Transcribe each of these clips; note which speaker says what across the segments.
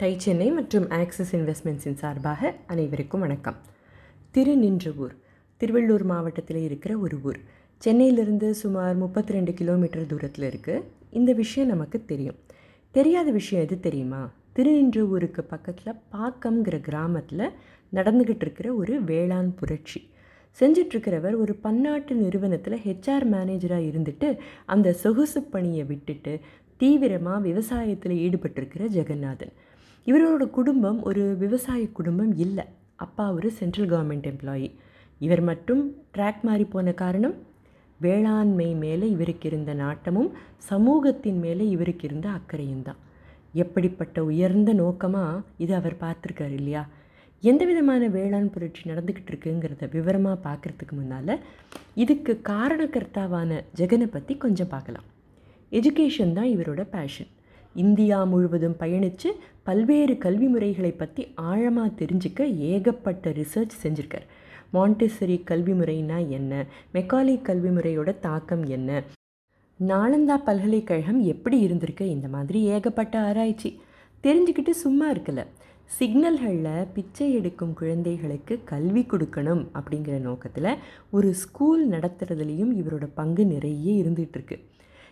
Speaker 1: Tie Chennai மற்றும் axis இன்வெஸ்ட்மெண்ட்ஸின் சார்பாக அனைவருக்கும் வணக்கம். திருநின்றவூர் திருவள்ளூர் மாவட்டத்தில் இருக்கிற ஒரு ஊர். சென்னையிலிருந்து சுமார் முப்பத்தி ரெண்டு கிலோமீட்டர் தூரத்தில் இருக்குது இந்த விஷயம் நமக்கு தெரியும். தெரியாத விஷயம் எது தெரியுமா? திருநின்றவூருக்கு பக்கத்தில் பாக்கம்ங்கிற கிராமத்தில் நடந்துக்கிட்டு இருக்கிற ஒரு வேளாண் புரட்சி. செஞ்சிட்ருக்கிறவர் ஒரு பன்னாட்டு நிறுவனத்தில் ஹெச்ஆர் மேனேஜராக இருந்துட்டு அந்த சொகுசு பணியை விட்டுட்டு தீவிரமாக விவசாயத்தில் ஈடுபட்டிருக்கிற ஜெகநாதன். இவரோட குடும்பம் ஒரு விவசாய குடும்பம் இல்லை. அப்பா ஒரு சென்ட்ரல் கவர்மெண்ட் எம்ப்ளாயி இவர் மட்டும் ட்ராக் மாறி போன காரணம் வேளாண்மை மேலே இவருக்கு இருந்த நாட்டமும் சமூகத்தின் மேலே இவருக்கு இருந்த அக்கறையும் தான். எப்படிப்பட்ட உயர்ந்த நோக்கமாக இது அவர் பார்த்துருக்காரு இல்லையா? எந்த விதமான வேளாண் புரட்சி நடந்துக்கிட்டு இருக்குங்கிறத விவரமாக பார்க்குறதுக்கு முன்னால் இதுக்கு காரணக்கர்த்தாவான ஜெகனை பற்றி கொஞ்சம் பார்க்கலாம். எஜுகேஷன் தான் இவரோட பேஷன் இந்தியா முழுவதும் பயணித்து பல்வேறு கல்வி முறைகளை பற்றி ஆழமாக தெரிஞ்சுக்க ஏகப்பட்ட ரிசர்ச் செஞ்சுருக்கார். மாண்டெசரி கல்வி முறைனா என்ன? மெக்காலி கல்வி முறையோட தாக்கம் என்ன? நாளந்தா பல்கலைக்கழகம் எப்படி இருந்திருக்கு? இந்த மாதிரி ஏகப்பட்ட ஆராய்ச்சி. தெரிஞ்சுக்கிட்டு சும்மா இருக்கல. சிக்னல்களில் பிச்சை எடுக்கும் குழந்தைகளுக்கு கல்வி கொடுக்கணும் அப்படிங்கிற நோக்கத்தில் ஒரு ஸ்கூல் நடத்துறதுலேயும் இவரோட பங்கு நிறைய இருந்துகிட்ருக்கு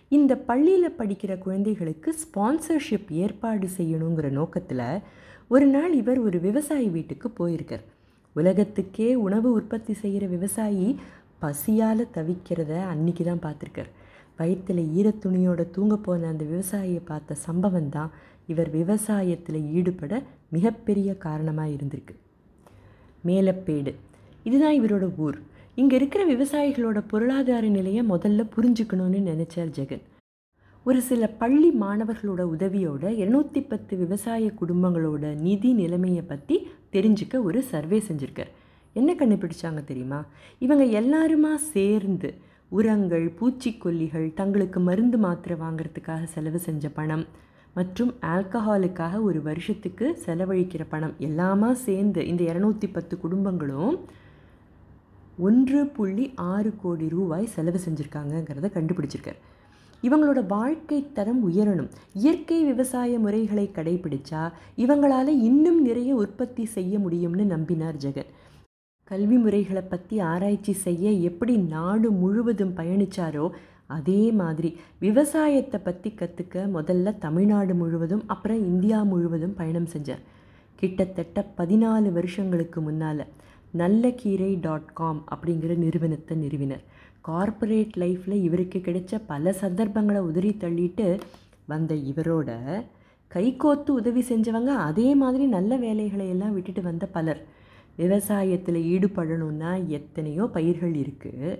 Speaker 1: இந்த பள்ளியில் படிக்கிற குழந்தைகளுக்கு ஸ்பான்சர்ஷிப் ஏற்பாடு செய்யணுங்கிற நோக்கத்தில் ஒரு நாள் இவர் ஒரு விவசாயி வீட்டுக்கு போயிருக்கார். உலகத்துக்கே உணவு உற்பத்தி செய்கிற விவசாயி பசியால் தவிக்கிறத அன்னைக்கு தான் பார்த்துருக்கார். வயிற்றில் ஈரத்துணியோட தூங்க போன அந்த விவசாயியை பார்த்த சம்பவம் தான் இவர் விவசாயத்தில் ஈடுபட மிகப்பெரிய காரணமாக இருந்திருக்கு. மேலப்பேடு. இதுதான் இவரோட ஊர். இங்கே இருக்கிற விவசாயிகளோட பொருளாதார நிலையை முதல்ல புரிஞ்சுக்கணும்னு நினச்சார் ஜெகன். ஒரு சில பள்ளி மாணவர்களோட உதவியோட இரநூத்தி பத்து விவசாய குடும்பங்களோட நிதி நிலைமையை பற்றி தெரிஞ்சுக்க ஒரு சர்வே செஞ்சுருக்கார். என்ன கண்டுபிடிச்சாங்க தெரியுமா? இவங்க எல்லாருமா சேர்ந்து உரங்கள் பூச்சிக்கொல்லிகள் தங்களுக்கு மருந்து மாத்திரை வாங்குறதுக்காக செலவு செஞ்ச பணம் மற்றும் ஆல்கஹாலுக்காக ஒரு வருஷத்துக்கு செலவழிக்கிற பணம் எல்லாமா சேர்ந்து இந்த இரநூத்தி பத்து குடும்பங்களும் ஒன்று புள்ளி ஆறு கோடி ரூபாய் செலவு செஞ்சுருக்காங்கங்கிறத கண்டுபிடிச்சிருக்கார். இவங்களோட வாழ்க்கை தரம் உயரணும். இயற்கை விவசாய முறைகளை கடைபிடிச்சா இவங்களால் இன்னும் நிறைய உற்பத்தி செய்ய முடியும்னு நம்பினார் ஜெகன். கல்வி முறைகளை பற்றி ஆராய்ச்சி செய்ய எப்படி நாடு முழுவதும் பயணித்தாரோ அதே மாதிரி விவசாயத்தை பற்றி கற்றுக்க முதல்ல தமிழ்நாடு முழுவதும் அப்புறம் இந்தியா முழுவதும் பயணம் செஞ்சார். கிட்டத்தட்ட பதினாலு வருஷங்களுக்கு முன்னால். நல்லக்கீரை டாட் காம் அப்படிங்கிற நிறுவனத்தை நிறுவினர். கார்ப்பரேட் லைஃப்பில் இவருக்கு கிடைச்ச பல சந்தர்ப்பங்களை உதறி தள்ளிட்டு வந்த இவரோட கைகோத்து உதவி செஞ்சவங்க அதே மாதிரி நல்ல வேலைகளை எல்லாம் விட்டுட்டு வந்த பலர். விவசாயத்தில் ஈடுபடணும்னா எத்தனையோ பயிர்கள் இருக்குது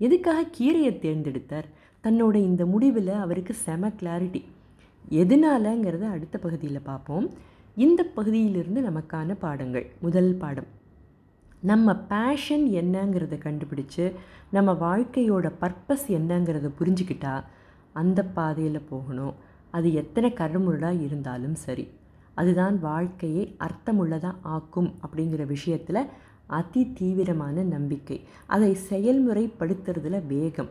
Speaker 1: எதுக்காக கீரையை தேர்ந்தெடுத்தார்? தன்னோட இந்த முடிவில் அவருக்கு செம கிளாரிட்டி எதனாலங்கிறத அடுத்த பகுதியில் பார்ப்போம். இந்த பகுதியிலிருந்து நமக்கான பாடங்கள். முதல் பாடம். நம்ம பேஷன் என்னங்கிறத கண்டுபிடிச்சு நம்ம வாழ்க்கையோட பர்பஸ் என்னங்கிறத புரிஞ்சுக்கிட்டா அந்த பாதையில் போகணும். அது எத்தனை கருமுருடாக இருந்தாலும் சரி. அதுதான் வாழ்க்கையை அர்த்தமுள்ளதாக ஆக்கும் அப்படிங்கிற விஷயத்தில் அதி தீவிரமான நம்பிக்கை. அதை செயல்முறைப்படுத்துறதுல வேகம்.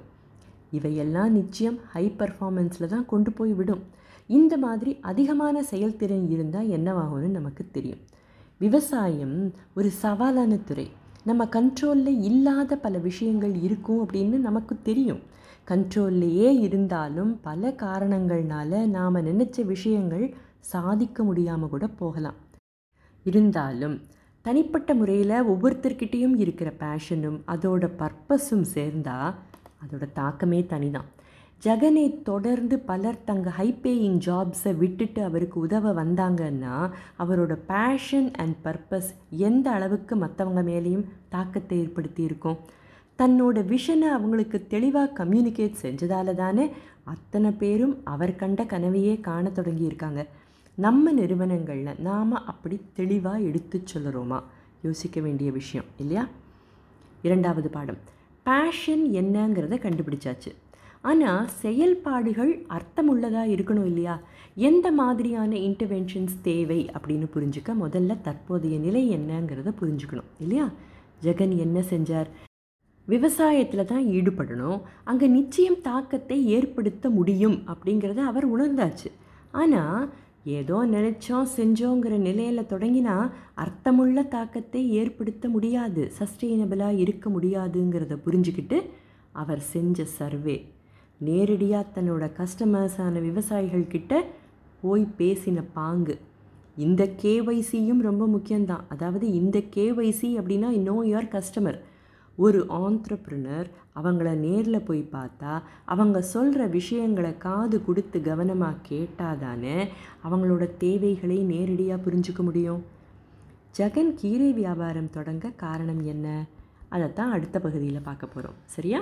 Speaker 1: இவையெல்லாம் நிச்சயம் ஹை பர்ஃபார்மன்ஸில் தான் கொண்டு போய் விடும். இந்த மாதிரி அதிகமான செயல்திறன் இருந்தால் என்னவாகும்னு நமக்கு தெரியும். விவசாயம் ஒரு சவாலான துறை. நம்ம கண்ட்ரோலில் இல்லாத பல விஷயங்கள் இருக்கும் அப்படின்னு நமக்கு தெரியும். கண்ட்ரோல்லையே இருந்தாலும் பல காரணங்கள்னால நாம் நினச்ச விஷயங்கள் சாதிக்க முடியாமல் கூட போகலாம். இருந்தாலும் தனிப்பட்ட முறையில் ஒவ்வொருத்தர்கிட்டேயும் இருக்கிற பேஷனும் அதோட பர்பஸும் சேர்ந்தால் அதோட தாக்கமே தனிதான். ஜெகனை தொடர்ந்து பலர் தங்கள் ஹைபேயிங் ஜாப்ஸை விட்டுட்டு அவருக்கு உதவ வந்தாங்கன்னா அவரோட பேஷன் அண்ட் பர்பஸ் எந்த அளவுக்கு மற்றவங்க மேலேயும் தாக்கத்தை ஏற்படுத்தியிருக்கும்? தன்னோட விஷனை அவங்களுக்கு தெளிவாக கம்யூனிகேட் செஞ்சதால தானே அத்தனை பேரும் அவர் கண்ட கனவையே காண தொடங்கியிருக்காங்க. நம்ம நிறுவனங்களில் நாம் அப்படி தெளிவாக எடுத்து சொல்லுறோமா? யோசிக்க வேண்டிய விஷயம் இல்லையா? இரண்டாவது பாடம். பேஷன் என்னங்கிறத கண்டுபிடிச்சாச்சு. ஆனால் செயல்பாடுகள் அர்த்தமுள்ளதாக இருக்கணும் இல்லையா? எந்த மாதிரியான இன்டர்வென்ஷன்ஸ் தேவை அப்படின்னு புரிஞ்சுக்க முதல்ல தற்போதைய நிலை என்னங்கிறத புரிஞ்சுக்கணும் இல்லையா? ஜெகன் என்ன செஞ்சார்? விவசாயத்தில் தான் ஈடுபடணும். அங்கே நிச்சயம் தாக்கத்தை ஏற்படுத்த முடியும் அப்படிங்கிறத அவர் உணர்ந்தாச்சு. ஆனால் ஏதோ நினைச்சோம் செஞ்சோங்கிற நிலையில் தொடங்கினா அர்த்தமுள்ள தாக்கத்தை ஏற்படுத்த முடியாது சஸ்டெயினபிளாக இருக்க முடியாதுங்கிறத புரிஞ்சுக்கிட்டு அவர் செஞ்ச சர்வே நேரடியாக தன்னோட கஸ்டமர்ஸான விவசாயிகள் கிட்ட போய் பேசின பாங்கு. இந்த கேவைசியும் ரொம்ப முக்கியம்தான். அதாவது இந்த கேவைசி அப்படின்னா நோ யுவர் கஸ்டமர் ஒரு ஆண்ட்ரப்ரினர் அவங்கள நேரில் போய் பார்த்தா அவங்க சொல்கிற விஷயங்களை காது கொடுத்து கவனமாக கேட்டால் தானே அவங்களோட தேவைகளை நேரடியாக புரிஞ்சுக்க முடியும். ஜெகன் கீரை வியாபாரம் தொடங்க காரணம் என்ன? அதைத்தான் அடுத்த பகுதியில் பார்க்க போகிறோம் சரியா?